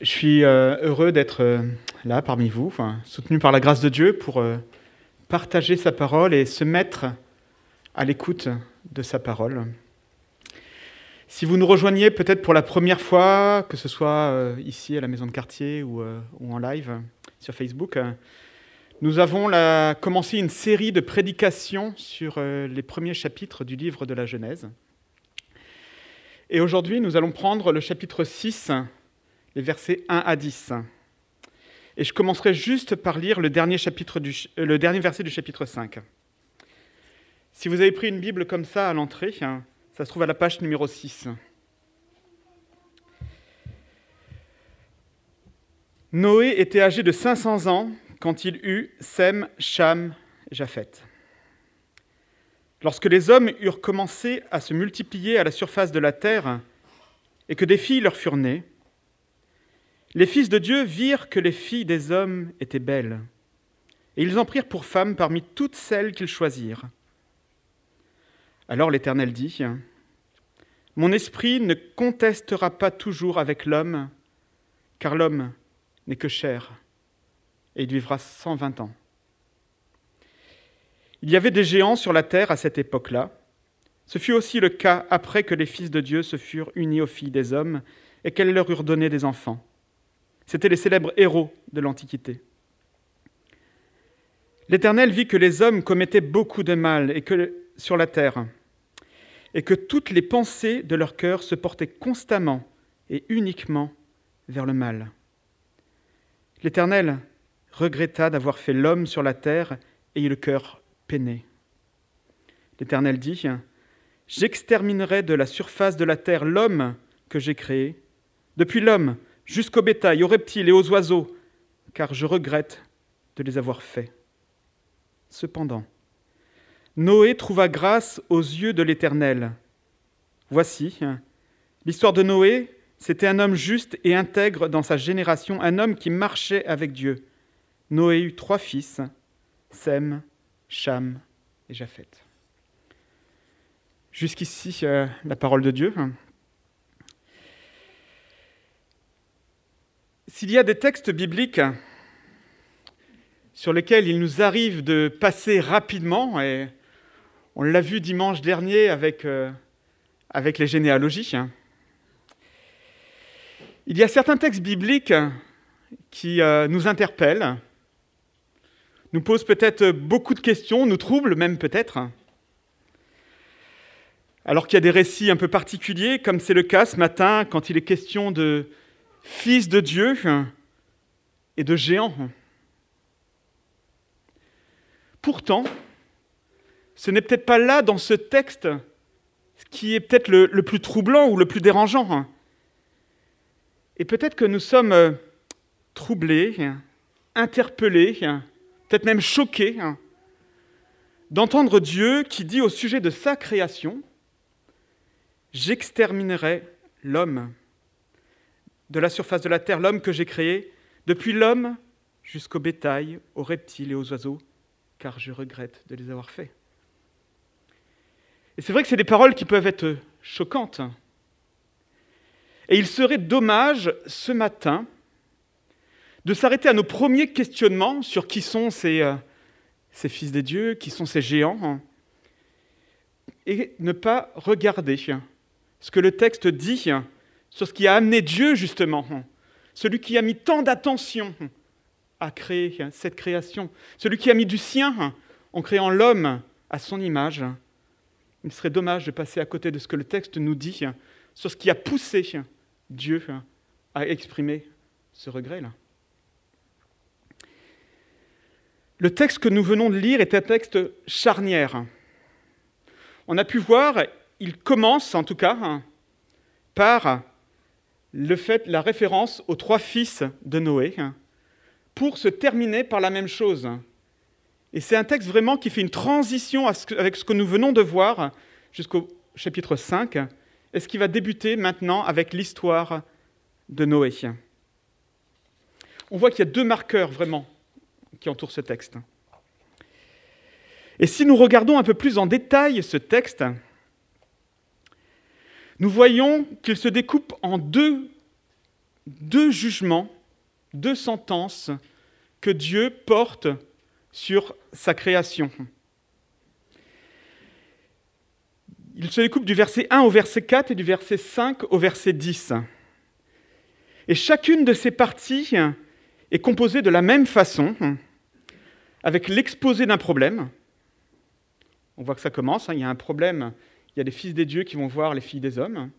Je suis euh, heureux d'être euh, là parmi vous, soutenu par la grâce de Dieu pour euh, partager sa parole et se mettre à l'écoute de sa parole. Si vous nous rejoignez peut-être pour la première fois, que ce soit ici à la maison de quartier ou, en live sur Facebook, nous avons commencé une série de prédications sur les premiers chapitres du livre de la Genèse. Et aujourd'hui, nous allons prendre le chapitre 6, les versets 1 à 10. Et je commencerai juste par lire le dernier, euh, verset du chapitre 5. Si vous avez pris une Bible comme ça à l'entrée, hein, ça se trouve à la page numéro 6. Noé était âgé de 500 ans quand il eut Sem, Cham et Japheth. Lorsque les hommes eurent commencé à se multiplier à la surface de la terre et que des filles leur furent nées, les fils de Dieu virent que les filles des hommes étaient belles, et ils en prirent pour femmes parmi toutes celles qu'ils choisirent. Alors l'Éternel dit, Mon esprit ne contestera pas toujours avec l'homme, car l'homme n'est que chair, et il vivra 120 ans. Il y avait des géants sur la terre à cette époque-là. Ce fut aussi le cas après que les fils de Dieu se furent unis aux filles des hommes et qu'elles leur eurent donné des enfants. C'étaient les célèbres héros de l'Antiquité. L'Éternel vit que les hommes commettaient beaucoup de mal sur la terre, et que toutes les pensées de leur cœur se portaient constamment et uniquement vers le mal. L'Éternel regretta d'avoir fait l'homme sur la terre et eut le cœur peiné. L'Éternel dit, J'exterminerai de la surface de la terre l'homme que j'ai créé, depuis l'homme jusqu'au bétail, aux reptiles et aux oiseaux, car je regrette de les avoir faits. Cependant, Noé trouva grâce aux yeux de l'Éternel. Voici, l'histoire de Noé, c'était un homme juste et intègre dans sa génération, un homme qui marchait avec Dieu. Noé eut trois fils, Sem, Cham et Japheth. Jusqu'ici, euh, la parole de Dieu. S'il y a des textes bibliques sur lesquels il nous arrive de passer rapidement, et on l'a vu dimanche dernier avec, euh, avec les généalogies, hein, il y a certains textes bibliques qui euh, nous interpellent, nous posent peut-être beaucoup de questions, nous troublent même peut-être. Alors qu'il y a des récits un peu particuliers, comme c'est le cas ce matin quand il est question de fils de Dieu et de géants. Pourtant, ce n'est peut-être pas là dans ce texte qui est peut-être le, le plus troublant ou le plus dérangeant. Et peut-être que nous sommes euh, troublés, interpellés, peut-être même choqués d'entendre Dieu qui dit au sujet de sa création, J'exterminerai l'homme de la surface de la terre, l'homme que j'ai créé, depuis l'homme jusqu'au bétail, aux reptiles et aux oiseaux, car je regrette de les avoir faits. Et c'est vrai que c'est des paroles qui peuvent être choquantes. Et il serait dommage ce matin de s'arrêter à nos premiers questionnements sur qui sont ces, euh, fils des dieux, qui sont ces géants, et ne pas regarder ce que le texte dit sur ce qui a amené Dieu justement, celui qui a mis tant d'attention à créer cette création, celui qui a mis du sien en créant l'homme à son image. Il serait dommage de passer à côté de ce que le texte nous dit sur ce qui a poussé Dieu à exprimer ce regret-là. Le texte que nous venons de lire est un texte charnière. On a pu voir, il commence en tout cas par le fait, la référence aux trois fils de Noé, pour se terminer par la même chose. Et c'est un texte vraiment qui fait une transition avec ce que nous venons de voir jusqu'au chapitre 5, et ce qui va débuter maintenant avec l'histoire de Noé. On voit qu'il y a deux marqueurs vraiment qui entourent ce texte. Et si nous regardons un peu plus en détail ce texte, nous voyons qu'il se découpe en deux jugements, deux sentences que Dieu porte sur sa création. Il se découpe du verset 1 au verset 4 et du verset 5 au verset 10. Et chacune de ces parties est composée de la même façon, avec l'exposé d'un problème. On voit que ça commence, hein. il y a un problème, il y a des fils des dieux qui vont voir les filles des hommes,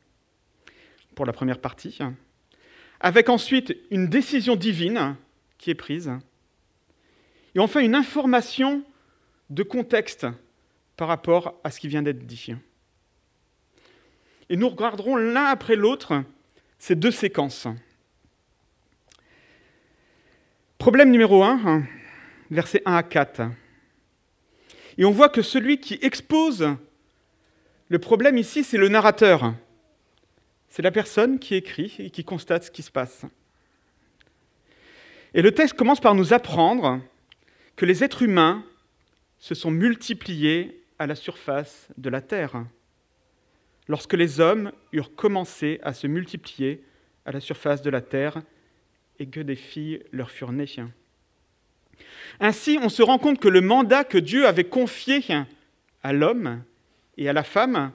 pour la première partie, avec ensuite une décision divine qui est prise, et enfin une information de contexte par rapport à ce qui vient d'être dit. Et nous regarderons l'un après l'autre ces deux séquences. Problème numéro 1, versets 1 à 4. Et on voit que celui qui expose le problème ici, c'est le narrateur. C'est la personne qui écrit et qui constate ce qui se passe. Et le texte commence par nous apprendre que les êtres humains se sont multipliés à la surface de la terre. Lorsque les hommes eurent commencé à se multiplier à la surface de la terre et que des filles leur furent nées. Ainsi, on se rend compte que le mandat que Dieu avait confié à l'homme et à la femme,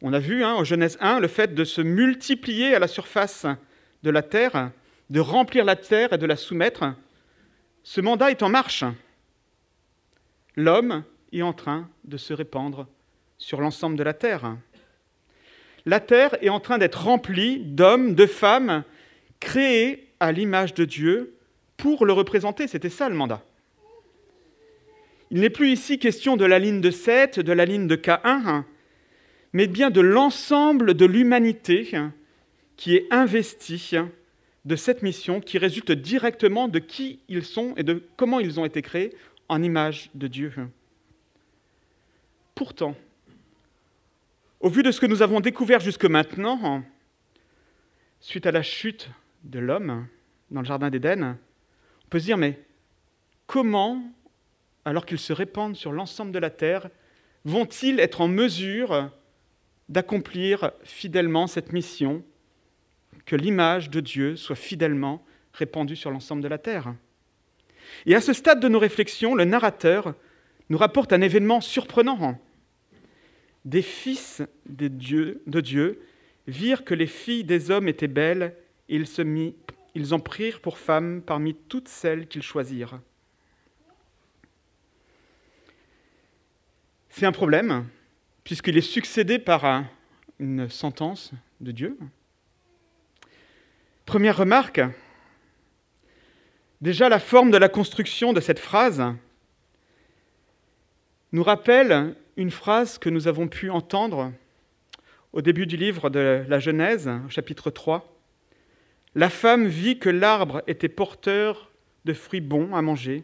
on a vu hein, au Genèse 1 le fait de se multiplier à la surface de la terre, de remplir la terre et de la soumettre, ce mandat est en marche. L'homme est en train de se répandre sur l'ensemble de la terre. La terre est en train d'être remplie d'hommes, de femmes, créés à l'image de Dieu pour le représenter. C'était ça le mandat. Il n'est plus ici question de la ligne de Seth, de la ligne de K1, mais bien de l'ensemble de l'humanité qui est investie de cette mission qui résulte directement de qui ils sont et de comment ils ont été créés en image de Dieu. Pourtant, au vu de ce que nous avons découvert jusque maintenant, suite à la chute de l'homme dans le Jardin d'Éden, on peut se dire, mais comment, alors qu'ils se répandent sur l'ensemble de la terre, vont-ils être en mesure d'accomplir fidèlement cette mission que l'image de Dieu soit fidèlement répandue sur l'ensemble de la terre? Et à ce stade de nos réflexions, le narrateur nous rapporte un événement surprenant. Des fils de Dieu, virent que les filles des hommes étaient belles et ils, ils en prirent pour femmes parmi toutes celles qu'ils choisirent. C'est un problème, puisqu'il est succédé par une sentence de Dieu, Première remarque, déjà la forme de la construction de cette phrase nous rappelle une phrase que nous avons pu entendre au début du livre de la Genèse, chapitre 3. La femme vit que l'arbre était porteur de fruits bons à manger,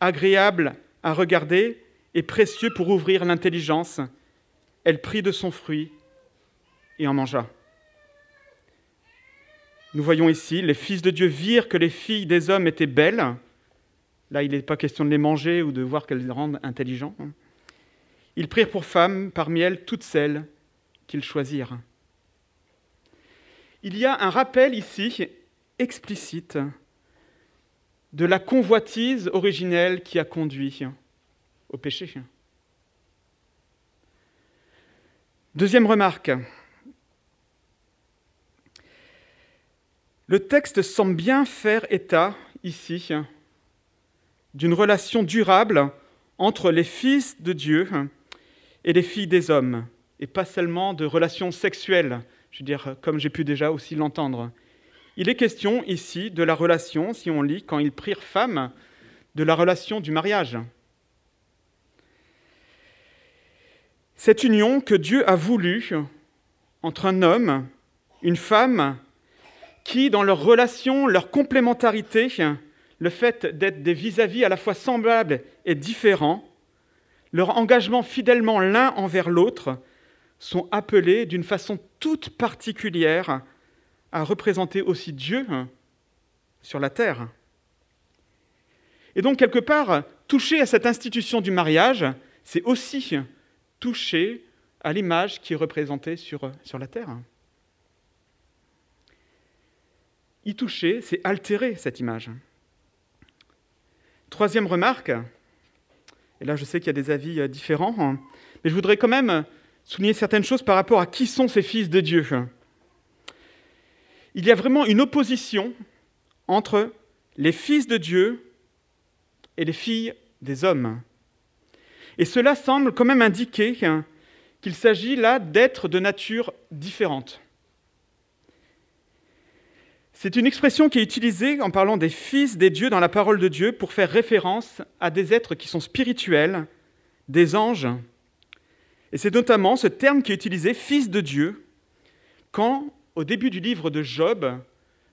agréable à regarder et précieux pour ouvrir l'intelligence. Elle prit de son fruit et en mangea. Nous voyons ici, les fils de Dieu virent que les filles des hommes étaient belles. Là, il n'est pas question de les manger ou de voir qu'elles les rendent intelligents. Ils prirent pour femmes parmi elles toutes celles qu'ils choisirent. Il y a un rappel ici explicite de la convoitise originelle qui a conduit Deuxième remarque, Le texte semble bien faire état ici d'une relation durable entre les fils de Dieu et les filles des hommes, et pas seulement de relations sexuelles, je veux dire, comme j'ai pu déjà aussi l'entendre. Il est question ici de la relation, si on lit, quand ils prirent femme, de la relation du mariage. Cette union que Dieu a voulu entre un homme, une femme qui, dans leur relation, leur complémentarité, le fait d'être des vis-à-vis -à, la fois semblables et différents, leur engagement fidèlement l'un envers l'autre, sont appelés d'une façon toute particulière à représenter aussi Dieu sur la terre. Et donc, quelque part, toucher à cette institution du mariage, c'est aussi toucher à l'image qui est représentée sur, la terre. y toucher, c'est altérer cette image. Troisième remarque, et là je sais qu'il y a des avis euh, différents, hein, mais je voudrais quand même souligner certaines choses par rapport à qui sont ces fils de Dieu. Il y a vraiment une opposition entre les fils de Dieu et les filles des hommes. Et cela semble quand même indiquer qu'il s'agit là d'êtres de nature différente. C'est une expression qui est utilisée en parlant des fils des dieux dans la parole de Dieu pour faire référence à des êtres qui sont spirituels, des anges. Et c'est notamment ce terme qui est utilisé, fils de Dieu, quand, au début du livre de Job,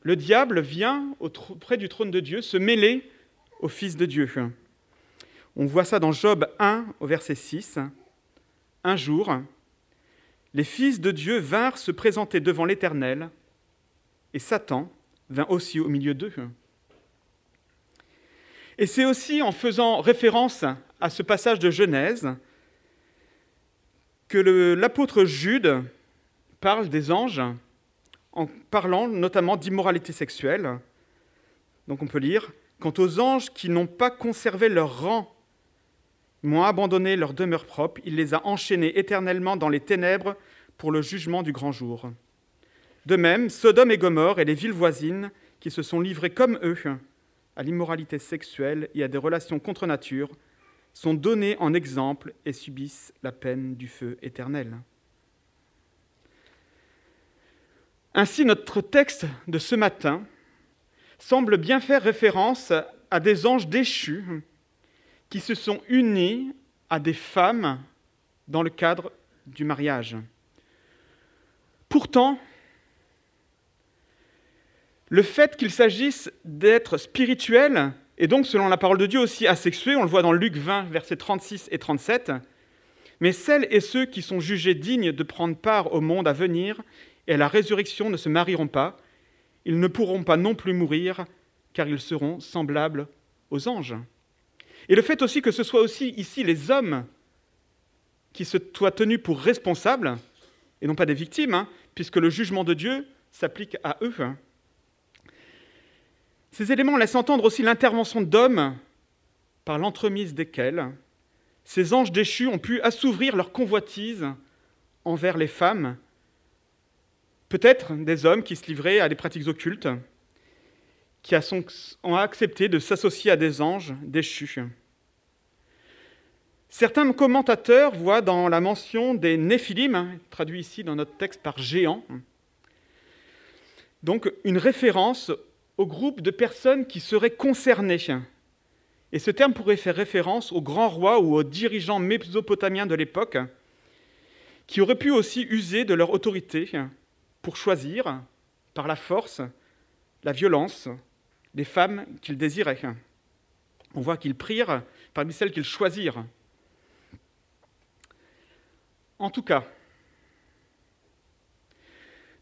le diable vient auprès du trône de Dieu se mêler au fils de Dieu. On voit ça dans Job 1 au verset 6. Un jour, les fils de Dieu vinrent se présenter devant l'Éternel, et Satan, vint aussi au milieu d'eux. Et c'est aussi en faisant référence à ce passage de Genèse que l'apôtre Jude parle des anges en parlant notamment d'immoralité sexuelle. Donc on peut lire Quant aux anges qui n'ont pas conservé leur rang, m'ont abandonné leur demeure propre, il les a enchaînés éternellement dans les ténèbres pour le jugement du grand jour. De même, Sodome et Gomorre et les villes voisines qui se sont livrées comme eux à l'immoralité sexuelle et à des relations contre nature sont donnés en exemple et subissent la peine du feu éternel. Ainsi, notre texte de ce matin semble bien faire référence à des anges déchus qui se sont unis à des femmes dans le cadre du mariage. Pourtant, le fait qu'il s'agisse d'être spirituel, et donc selon la parole de Dieu aussi asexué, on le voit dans Luc 20, versets 36 et 37, mais celles et ceux qui sont jugés dignes de prendre part au monde à venir et à la résurrection ne se marieront pas, ils ne pourront pas non plus mourir, car ils seront semblables aux anges. Et le fait aussi que ce soit aussi ici les hommes qui se soient tenus pour responsables, et non pas des victimes, hein, puisque le jugement de Dieu s'applique à eux. Ces éléments laissent entendre aussi l'intervention d'hommes par l'entremise desquels ces anges déchus ont pu assouvir leur convoitise envers les femmes, peut-être des hommes qui se livraient à des pratiques occultes, qui ont accepté de s'associer à des anges déchus. Certains commentateurs voient dans la mention des néphilim, traduit ici dans notre texte par géant, donc une référence au groupe de personnes qui seraient concernées. Et ce terme pourrait faire référence aux grands rois ou aux dirigeants mésopotamiens de l'époque, qui auraient pu aussi user de leur autorité pour choisir, par la force, la violence, les femmes qu'ils désiraient. On voit qu'ils prirent parmi celles qu'ils choisirent. En tout cas,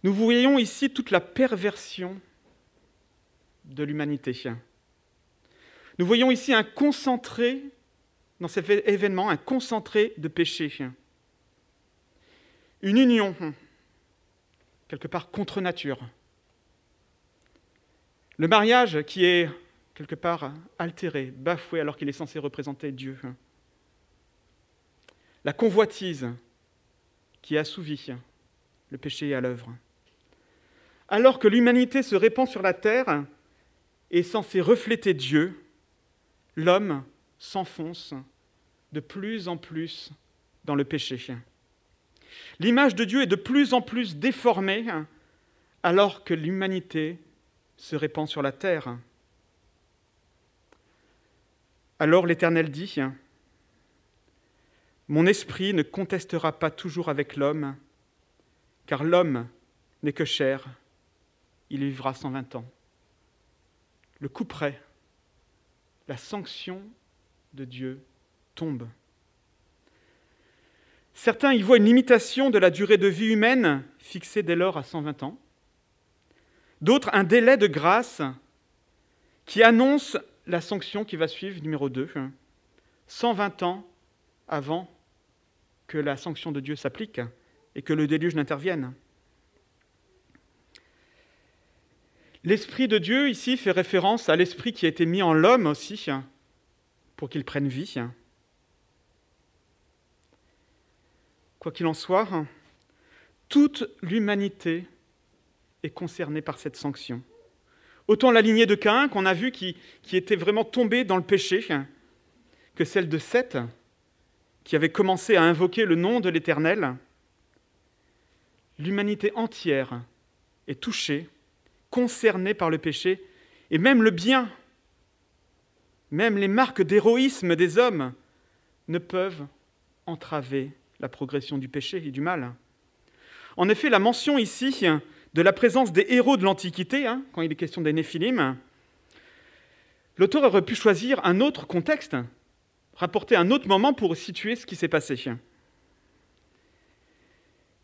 nous voyons ici toute la perversion de l'humanité. Nous voyons ici un concentré, dans cet événement, un concentré de péché. Une union, quelque part contre nature. Le mariage qui est quelque part altéré, bafoué alors qu'il est censé représenter Dieu. La convoitise qui assouvit le péché à l'œuvre. Alors que l'humanité se répand sur la terre, est censé refléter Dieu, l'homme s'enfonce de plus en plus dans le péché. L'image de Dieu est de plus en plus déformée alors que l'humanité se répand sur la terre. Alors l'Éternel dit, Mon esprit ne contestera pas toujours avec l'homme, car l'homme n'est que chair, il vivra 120 ans le coup près, la sanction de Dieu tombe. Certains y voient une limitation de la durée de vie humaine fixée dès lors à 120 ans. D'autres, un délai de grâce qui annonce la sanction qui va suivre, numéro 2, 120 ans avant que la sanction de Dieu s'applique et que le déluge n'intervienne. L'Esprit de Dieu ici fait référence à l'Esprit qui a été mis en l'homme aussi, pour qu'il prenne vie. Quoi qu'il en soit, toute l'humanité est concernée par cette sanction. Autant la lignée de Caïn qu'on a vu qui, qui était vraiment tombée dans le péché, que celle de Seth, qui avait commencé à invoquer le nom de l'Éternel. L'humanité entière est touchée, concernée par le péché, et même le bien, même les marques d'héroïsme des hommes ne peuvent entraver la progression du péché et du mal. En effet, la mention ici de la présence des héros de l'Antiquité, hein, quand il est question des Néphilim, l'auteur aurait pu choisir un autre contexte, rapporter un autre moment pour situer ce qui s'est passé.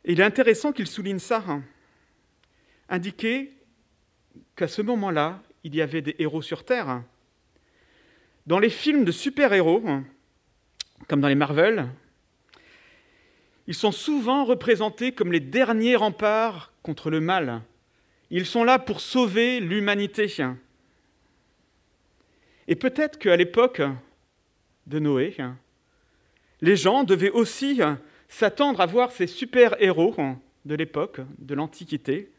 Et il est intéressant qu'il souligne ça, hein. indiquer qu'à ce moment-là, il y avait des héros sur Terre. Dans les films de super-héros, comme dans les Marvel, ils sont souvent représentés comme les derniers remparts contre le mal. Ils sont là pour sauver l'humanité. Et peut-être qu'à l'époque de Noé, les gens devaient aussi s'attendre à voir ces super-héros de l'époque, de l'Antiquité,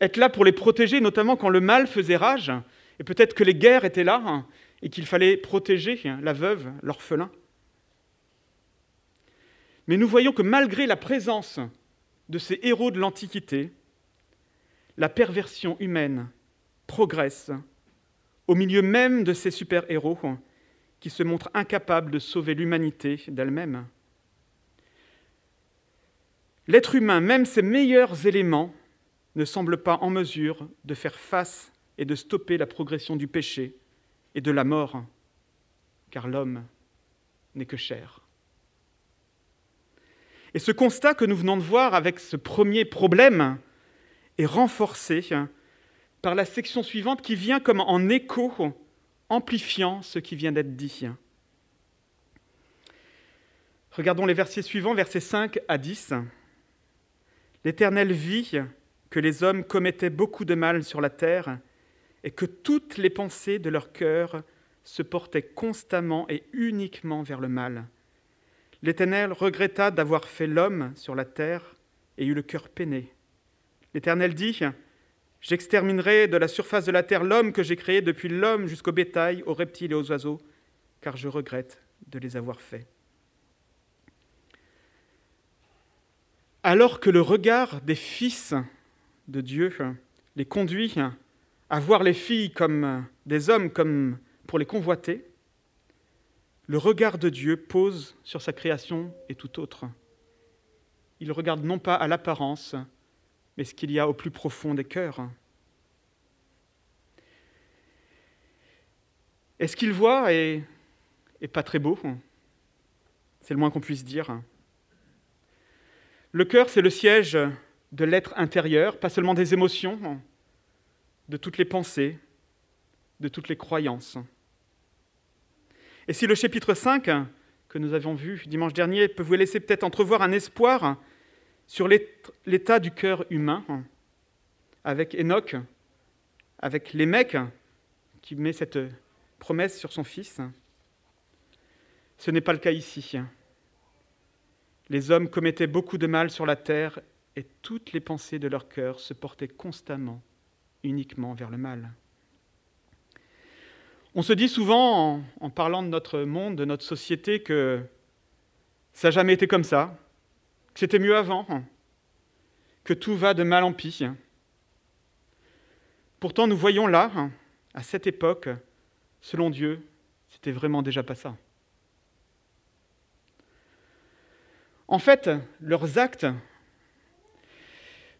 être là pour les protéger, notamment quand le mal faisait rage, et peut-être que les guerres étaient là, et qu'il fallait protéger la veuve, l'orphelin. Mais nous voyons que malgré la présence de ces héros de l'Antiquité, la perversion humaine progresse au milieu même de ces super-héros qui se montrent incapables de sauver l'humanité d'elle-même. L'être humain, même ses meilleurs éléments, ne semble pas en mesure de faire face et de stopper la progression du péché et de la mort, car l'homme n'est que chair. Et ce constat que nous venons de voir avec ce premier problème est renforcé par la section suivante qui vient comme en écho, amplifiant ce qui vient d'être dit. Regardons les versets suivants, versets 5 à 10. L'Éternel vit que les hommes commettaient beaucoup de mal sur la terre et que toutes les pensées de leur cœur se portaient constamment et uniquement vers le mal. L'Éternel regretta d'avoir fait l'homme sur la terre et eut le cœur peiné. L'Éternel dit, J'exterminerai de la surface de la terre l'homme que j'ai créé depuis l'homme jusqu'au bétail, aux reptiles et aux oiseaux, car je regrette de les avoir faits. Alors que le regard des fils de Dieu les conduit à voir les filles comme des hommes comme pour les convoiter, le regard de Dieu pose sur sa création et tout autre. Il regarde non pas à l'apparence, mais ce qu'il y a au plus profond des cœurs. Et ce qu'il voit est, pas très beau, c'est le moins qu'on puisse dire. Le cœur, c'est le siège de l'être intérieur, pas seulement des émotions, de toutes les pensées, de toutes les croyances. Et si le chapitre 5, que nous avions vu dimanche dernier, peut vous laisser peut-être entrevoir un espoir sur l'état du cœur humain, avec Enoch, avec les mecs qui met cette promesse sur son fils, ce n'est pas le cas ici. Les hommes commettaient beaucoup de mal sur la terre et toutes les pensées de leur cœur se portaient constamment, uniquement vers le mal. On se dit souvent, en, parlant de notre monde, de notre société, que ça n'a jamais été comme ça, que c'était mieux avant, que tout va de mal en pis. Pourtant, nous voyons là, à cette époque, selon Dieu, c'était vraiment déjà pas ça. En fait, leurs actes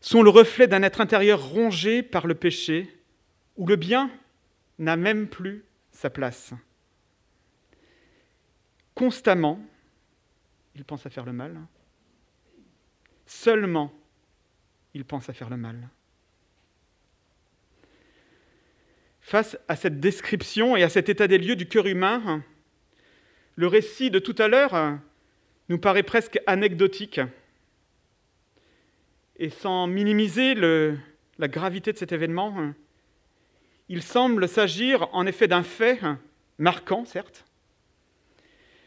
sont le reflet d'un être intérieur rongé par le péché, où le bien n'a même plus sa place. Constamment, il pense à faire le mal. Seulement, il pense à faire le mal. Face à cette description et à cet état des lieux du cœur humain, le récit de tout à l'heure nous paraît presque anecdotique. Et sans minimiser la gravité de cet événement, il semble s'agir en effet d'un fait marquant, certes,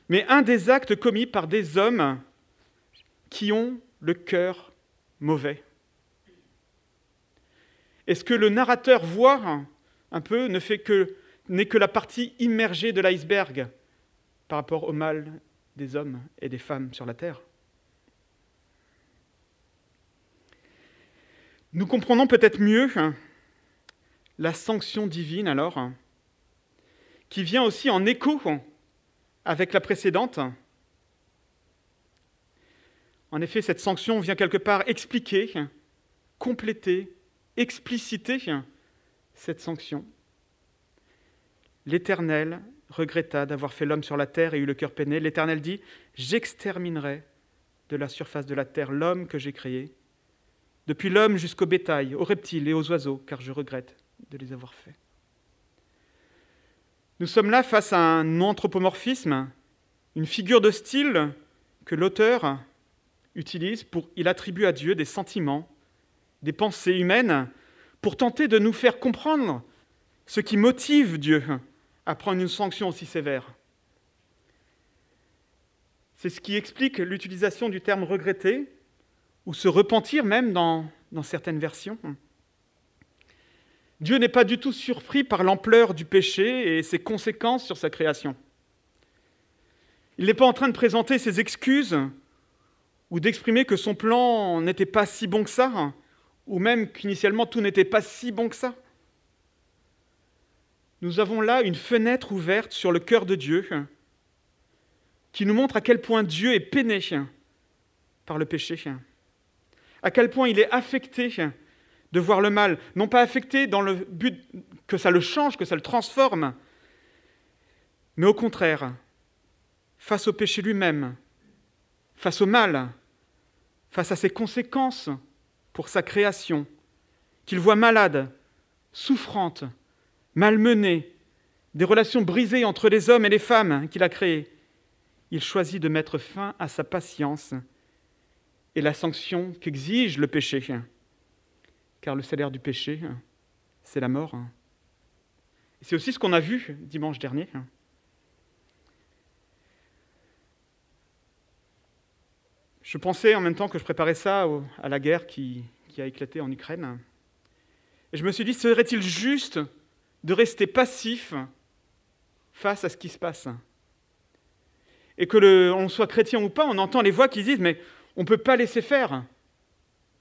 mais un des actes commis par des hommes qui ont le cœur mauvais. Et ce que le narrateur voit un peu ne fait que n'est que la partie immergée de l'iceberg par rapport au mal des hommes et des femmes sur la terre? Nous comprenons peut-être mieux la sanction divine alors, qui vient aussi en écho avec la précédente. En effet, cette sanction vient quelque part expliquer, compléter, expliciter cette sanction. L'Éternel regretta d'avoir fait l'homme sur la terre et eut le cœur peiné. L'Éternel dit, J'exterminerai de la surface de la terre l'homme que j'ai créé, depuis l'homme jusqu'au bétail, aux reptiles et aux oiseaux, car je regrette de les avoir faits. Nous sommes là face à un anthropomorphisme, une figure de style que l'auteur utilise pour il attribue à Dieu des sentiments, des pensées humaines, pour tenter de nous faire comprendre ce qui motive Dieu à prendre une sanction aussi sévère. C'est ce qui explique l'utilisation du terme regretter, ou se repentir même dans, dans certaines versions. Dieu n'est pas du tout surpris par l'ampleur du péché et ses conséquences sur sa création. Il n'est pas en train de présenter ses excuses ou d'exprimer que son plan n'était pas si bon que ça, ou même qu'initialement tout n'était pas si bon que ça. Nous avons là une fenêtre ouverte sur le cœur de Dieu qui nous montre à quel point Dieu est peiné par le péché, à quel point il est affecté de voir le mal, non pas affecté dans le but que ça le change, que ça le transforme, mais au contraire, face au péché lui-même, face au mal, face à ses conséquences pour sa création, qu'il voit malade, souffrante, malmenée, des relations brisées entre les hommes et les femmes qu'il a créées, il choisit de mettre fin à sa patience et la sanction qu'exige le péché car le salaire du péché, c'est la mort. C'est aussi ce qu'on a vu dimanche dernier. Je pensais en même temps que je préparais ça à la guerre qui, a éclaté en Ukraine. Et je me suis dit, serait-il juste de rester passif face à ce qui se passe? Et que l'on soit chrétien ou pas, on entend les voix qui disent, mais on ne peut pas laisser faire.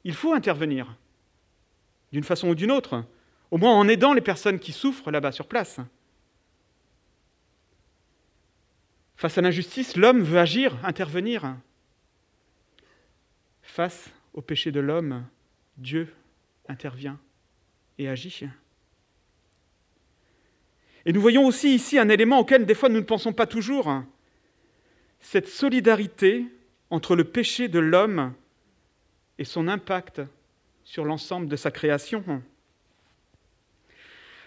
Il faut intervenir d'une façon ou d'une autre, au moins en aidant les personnes qui souffrent là-bas sur place. Face à l'injustice, l'homme veut agir, intervenir. Face au péché de l'homme, Dieu intervient et agit. Et nous voyons aussi ici un élément auquel des fois nous ne pensons pas toujours, cette solidarité entre le péché de l'homme et son impact sur l'ensemble de sa création.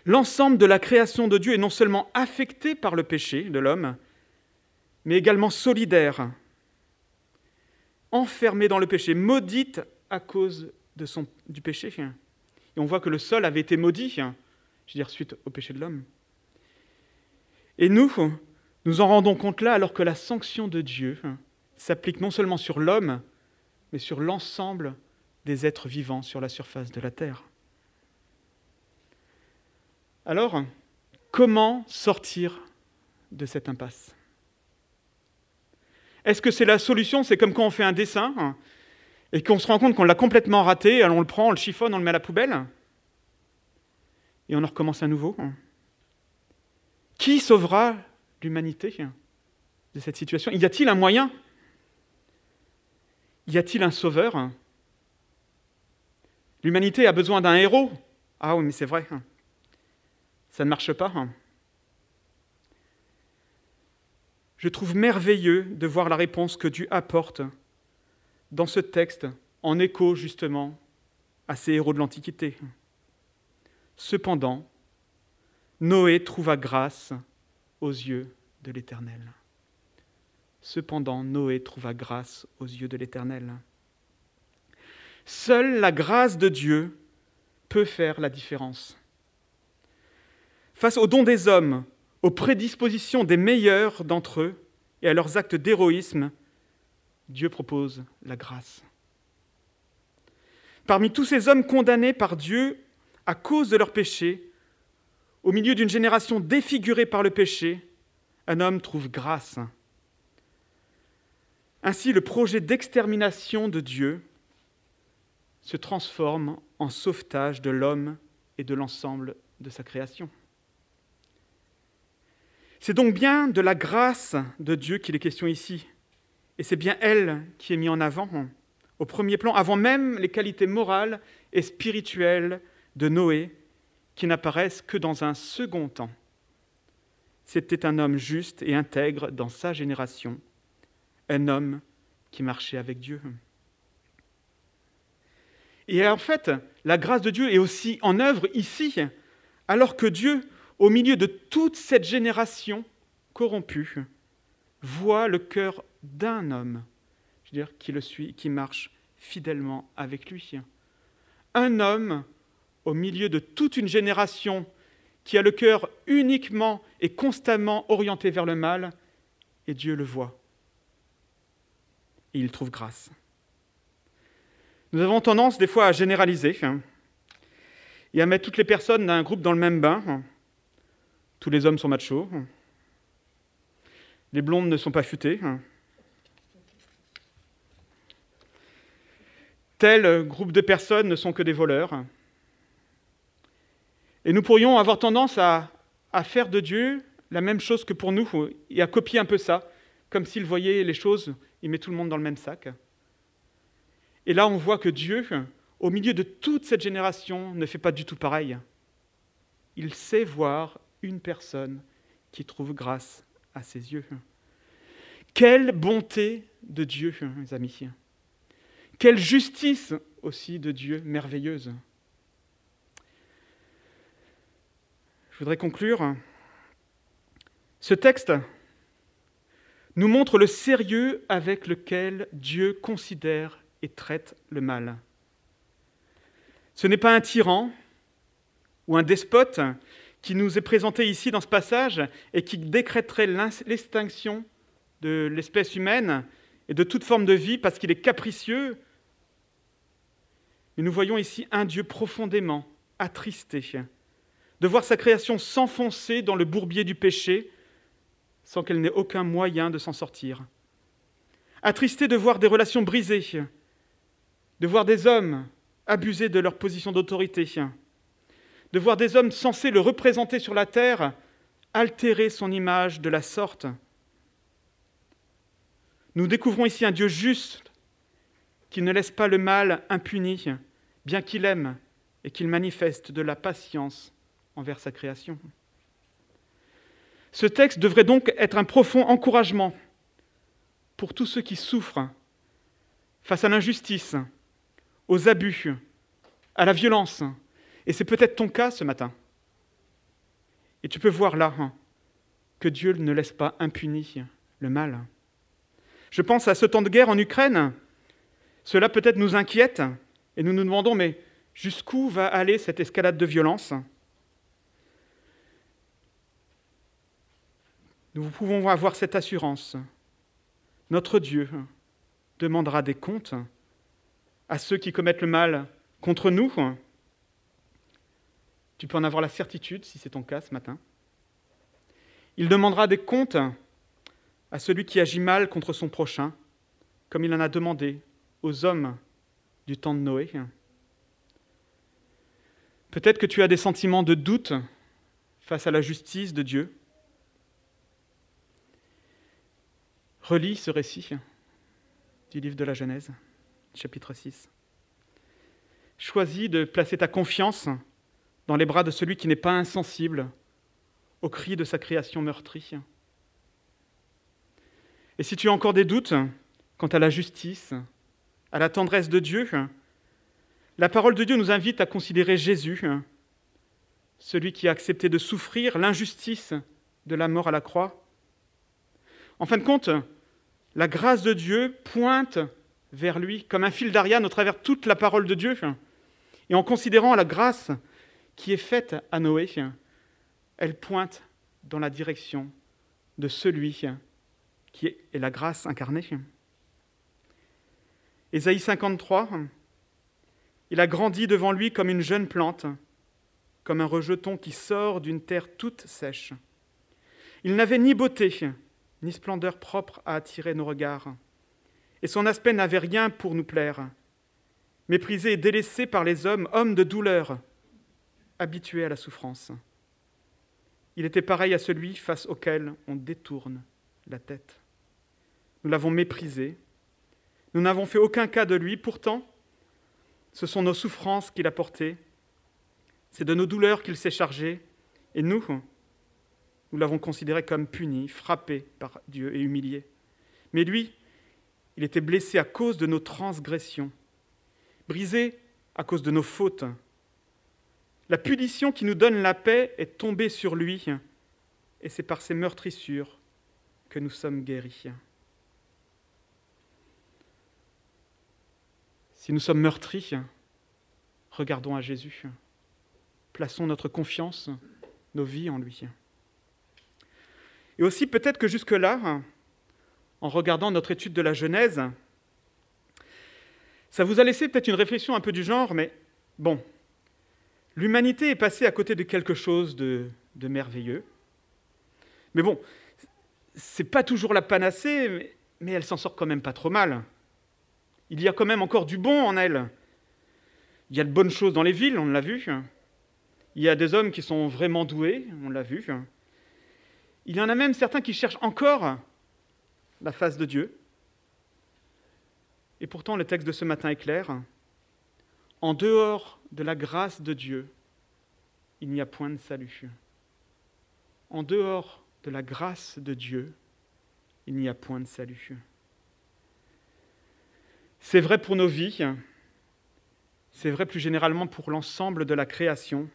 L'ensemble de la création de Dieu est non seulement affecté par le péché de l'homme, mais également solidaire, enfermé dans le péché, maudite à cause du péché. Et on voit que le sol avait été maudit, je veux dire, suite au péché de l'homme. Et nous, nous en rendons compte là alors que la sanction de Dieu s'applique non seulement sur l'homme, mais sur l'ensemble des êtres vivants sur la surface de la Terre. Alors, comment sortir de cette impasse? Est-ce que c'est la solution? C'est comme quand on fait un dessin hein, et qu'on se rend compte qu'on l'a complètement raté, alors on le prend, on le chiffonne, on le met à la poubelle et on en recommence à nouveau hein? Qui sauvera l'humanité de cette situation? Y a-t-il un moyen? Y a-t-il un sauveur? L'humanité a besoin d'un héros. Ah oui, mais c'est vrai. Hein. Ça ne marche pas. Hein. Je trouve merveilleux de voir la réponse que Dieu apporte dans ce texte, en écho justement à ces héros de l'Antiquité. Cependant, Noé trouva grâce aux yeux de l'Éternel. Cependant, Noé trouva grâce aux yeux de l'Éternel. Seule la grâce de Dieu peut faire la différence. Face aux dons des hommes, aux prédispositions des meilleurs d'entre eux et à leurs actes d'héroïsme, Dieu propose la grâce. Parmi tous ces hommes condamnés par Dieu à cause de leur péché, au milieu d'une génération défigurée par le péché, un homme trouve grâce. Ainsi, le projet d'extermination de Dieu se transforme en sauvetage de l'homme et de l'ensemble de sa création. C'est donc bien de la grâce de Dieu qu'il est question ici, et c'est bien elle qui est mise en avant, au premier plan, avant même les qualités morales et spirituelles de Noé, qui n'apparaissent que dans un second temps. C'était un homme juste et intègre dans sa génération, un homme qui marchait avec Dieu. Et en fait, la grâce de Dieu est aussi en œuvre ici, alors que Dieu, au milieu de toute cette génération corrompue, voit le cœur d'un homme, je veux dire, qui le suit, qui marche fidèlement avec lui. Un homme au milieu de toute une génération qui a le cœur uniquement et constamment orienté vers le mal, et Dieu le voit. Et il trouve grâce. Nous avons tendance des fois à généraliser hein, et à mettre toutes les personnes d'un groupe dans le même bain. Tous les hommes sont machos. Les blondes ne sont pas futées. Tel groupe de personnes ne sont que des voleurs. Et nous pourrions avoir tendance à, faire de Dieu la même chose que pour nous, et à copier un peu ça, comme s'il voyait les choses, il met tout le monde dans le même sac. Et là, on voit que Dieu, au milieu de toute cette génération, ne fait pas du tout pareil. Il sait voir une personne qui trouve grâce à ses yeux. Quelle bonté de Dieu, mes amis. Quelle justice aussi de Dieu merveilleuse. Je voudrais conclure. Ce texte nous montre le sérieux avec lequel Dieu considère et traite le mal. Ce n'est pas un tyran ou un despote qui nous est présenté ici dans ce passage et qui décréterait l'extinction de l'espèce humaine et de toute forme de vie parce qu'il est capricieux. Mais nous voyons ici un Dieu profondément attristé de voir sa création s'enfoncer dans le bourbier du péché sans qu'elle n'ait aucun moyen de s'en sortir. Attristé de voir des relations brisées, de voir des hommes abuser de leur position d'autorité, de voir des hommes censés le représenter sur la terre altérer son image de la sorte. Nous découvrons ici un Dieu juste qui ne laisse pas le mal impuni, bien qu'il aime et qu'il manifeste de la patience envers sa création. Ce texte devrait donc être un profond encouragement pour tous ceux qui souffrent face à l'injustice, aux abus, à la violence. Et c'est peut-être ton cas ce matin. Et tu peux voir là hein, que Dieu ne laisse pas impuni le mal. Je pense à ce temps de guerre en Ukraine. Cela peut-être nous inquiète et nous nous demandons, mais jusqu'où va aller cette escalade de violence? Nous pouvons avoir cette assurance. Notre Dieu demandera des comptes à ceux qui commettent le mal contre nous. Tu peux en avoir la certitude si c'est ton cas ce matin. Il demandera des comptes à celui qui agit mal contre son prochain, comme il en a demandé aux hommes du temps de Noé. Peut-être que tu as des sentiments de doute face à la justice de Dieu. Relis ce récit du livre de la Genèse chapitre 6. Choisis de placer ta confiance dans les bras de celui qui n'est pas insensible au cri de sa création meurtrie. Et si tu as encore des doutes quant à la justice, à la tendresse de Dieu, la parole de Dieu nous invite à considérer Jésus, celui qui a accepté de souffrir l'injustice de la mort à la croix. En fin de compte, la grâce de Dieu pointe vers lui, comme un fil d'Ariane au travers toute la parole de Dieu. Et en considérant la grâce qui est faite à Noé, elle pointe dans la direction de celui qui est la grâce incarnée. Ésaïe 53, il a grandi devant lui comme une jeune plante, comme un rejeton qui sort d'une terre toute sèche. Il n'avait ni beauté, ni splendeur propre à attirer nos regards, et son aspect n'avait rien pour nous plaire. Méprisé et délaissé par les hommes, homme de douleur, habitué à la souffrance. Il était pareil à celui face auquel on détourne la tête. Nous l'avons méprisé. Nous n'avons fait aucun cas de lui. Pourtant, ce sont nos souffrances qu'il a portées. C'est de nos douleurs qu'il s'est chargé. Et nous, nous l'avons considéré comme puni, frappé par Dieu et humilié. Mais lui, il était blessé à cause de nos transgressions, brisé à cause de nos fautes. La punition qui nous donne la paix est tombée sur lui, et c'est par ses meurtrissures que nous sommes guéris. Si nous sommes meurtris, regardons à Jésus. Plaçons notre confiance, nos vies en lui. Et aussi peut-être que jusque-là, en regardant notre étude de la Genèse, ça vous a laissé peut-être une réflexion un peu du genre, mais bon, l'humanité est passée à côté de quelque chose de, merveilleux. Mais bon, c'est pas toujours la panacée, mais elle s'en sort quand même pas trop mal. Il y a quand même encore du bon en elle. Il y a de bonnes choses dans les villes, on l'a vu. Il y a des hommes qui sont vraiment doués, on l'a vu. Il y en a même certains qui cherchent encore la face de Dieu. Et pourtant, le texte de ce matin est clair. En dehors de la grâce de Dieu, il n'y a point de salut. En dehors de la grâce de Dieu, il n'y a point de salut. C'est vrai pour nos vies, c'est vrai plus généralement pour l'ensemble de la création.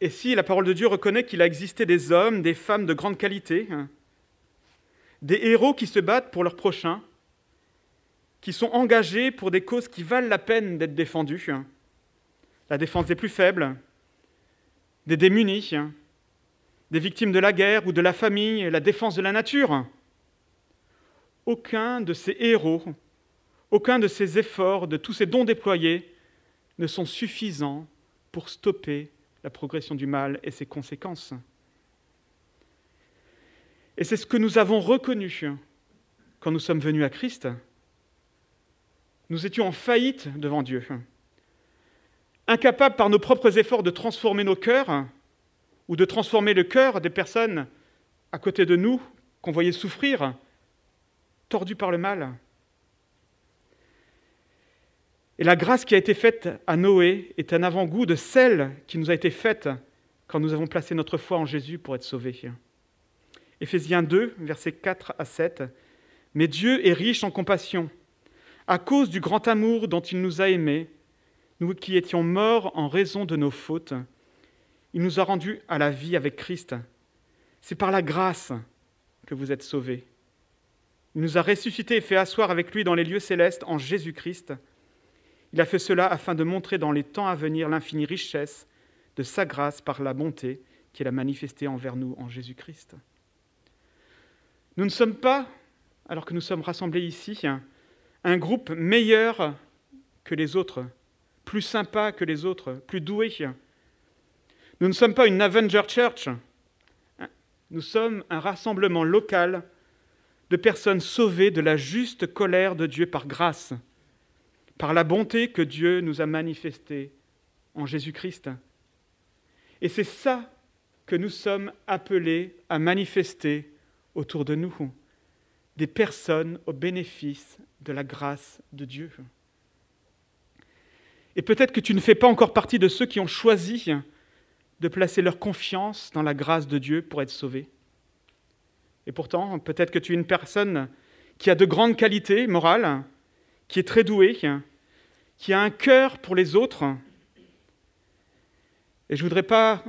Et si la parole de Dieu reconnaît qu'il a existé des hommes, des femmes de grande qualité, des héros qui se battent pour leurs prochains, qui sont engagés pour des causes qui valent la peine d'être défendues, la défense des plus faibles, des démunis, des victimes de la guerre ou de la famille, la défense de la nature, aucun de ces héros, aucun de ces efforts, de tous ces dons déployés ne sont suffisants pour stopper la progression du mal et ses conséquences. Et c'est ce que nous avons reconnu quand nous sommes venus à Christ. Nous étions en faillite devant Dieu, incapables par nos propres efforts de transformer nos cœurs ou de transformer le cœur des personnes à côté de nous qu'on voyait souffrir tordu par le mal. Et la grâce qui a été faite à Noé est un avant-goût de celle qui nous a été faite quand nous avons placé notre foi en Jésus pour être sauvés. Éphésiens 2, versets 4 à 7. Mais Dieu est riche en compassion, à cause du grand amour dont il nous a aimés, nous qui étions morts en raison de nos fautes. Il nous a rendus à la vie avec Christ. C'est par la grâce que vous êtes sauvés. Il nous a ressuscités et fait asseoir avec lui dans les lieux célestes en Jésus-Christ. Il a fait cela afin de montrer dans les temps à venir l'infinie richesse de sa grâce par la bonté qu'il a manifestée envers nous en Jésus-Christ. Nous ne sommes pas, alors que nous sommes rassemblés ici, un groupe meilleur que les autres, plus sympa que les autres, plus doué. Nous ne sommes pas une Avenger Church. Nous sommes un rassemblement local de personnes sauvées de la juste colère de Dieu par grâce, par la bonté que Dieu nous a manifestée en Jésus-Christ. Et c'est ça que nous sommes appelés à manifester autour de nous, des personnes au bénéfice de la grâce de Dieu. Et peut-être que tu ne fais pas encore partie de ceux qui ont choisi de placer leur confiance dans la grâce de Dieu pour être sauvés. Et pourtant, peut-être que tu es une personne qui a de grandes qualités morales, qui est très douée, qui a un cœur pour les autres. Et je ne voudrais pas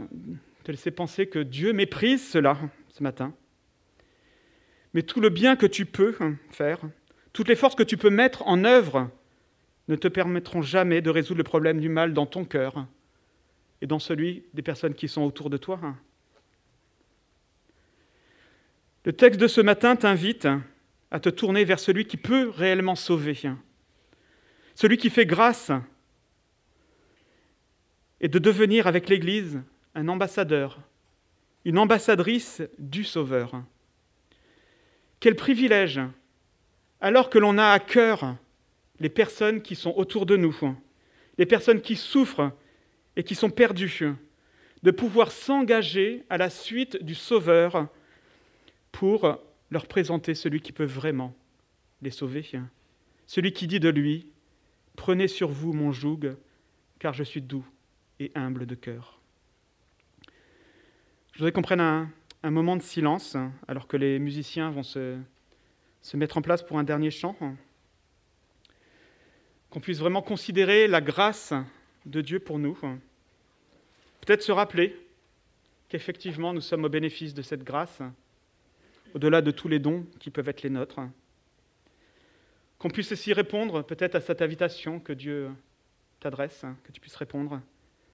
te laisser penser que Dieu méprise cela ce matin. Mais tout le bien que tu peux faire, toutes les forces que tu peux mettre en œuvre ne te permettront jamais de résoudre le problème du mal dans ton cœur, et dans celui des personnes qui sont autour de toi. Le texte de ce matin t'invite à te tourner vers celui qui peut réellement sauver, celui qui fait grâce, et de devenir avec l'Église un ambassadeur, une ambassadrice du Sauveur. Quel privilège, alors que l'on a à cœur les personnes qui sont autour de nous, les personnes qui souffrent et qui sont perdues, de pouvoir s'engager à la suite du Sauveur pour leur présenter celui qui peut vraiment les sauver, celui qui dit de lui, Prenez sur vous mon joug, car je suis doux et humble de cœur. Je voudrais qu'on prenne un, moment de silence alors que les musiciens vont se, se mettre en place pour un dernier chant qu'on puisse vraiment considérer la grâce de Dieu pour nous. Peut-être se rappeler qu'effectivement nous sommes au bénéfice de cette grâce, au-delà de tous les dons qui peuvent être les nôtres. Qu'on puisse aussi répondre peut-être à cette invitation que Dieu t'adresse, que tu puisses répondre.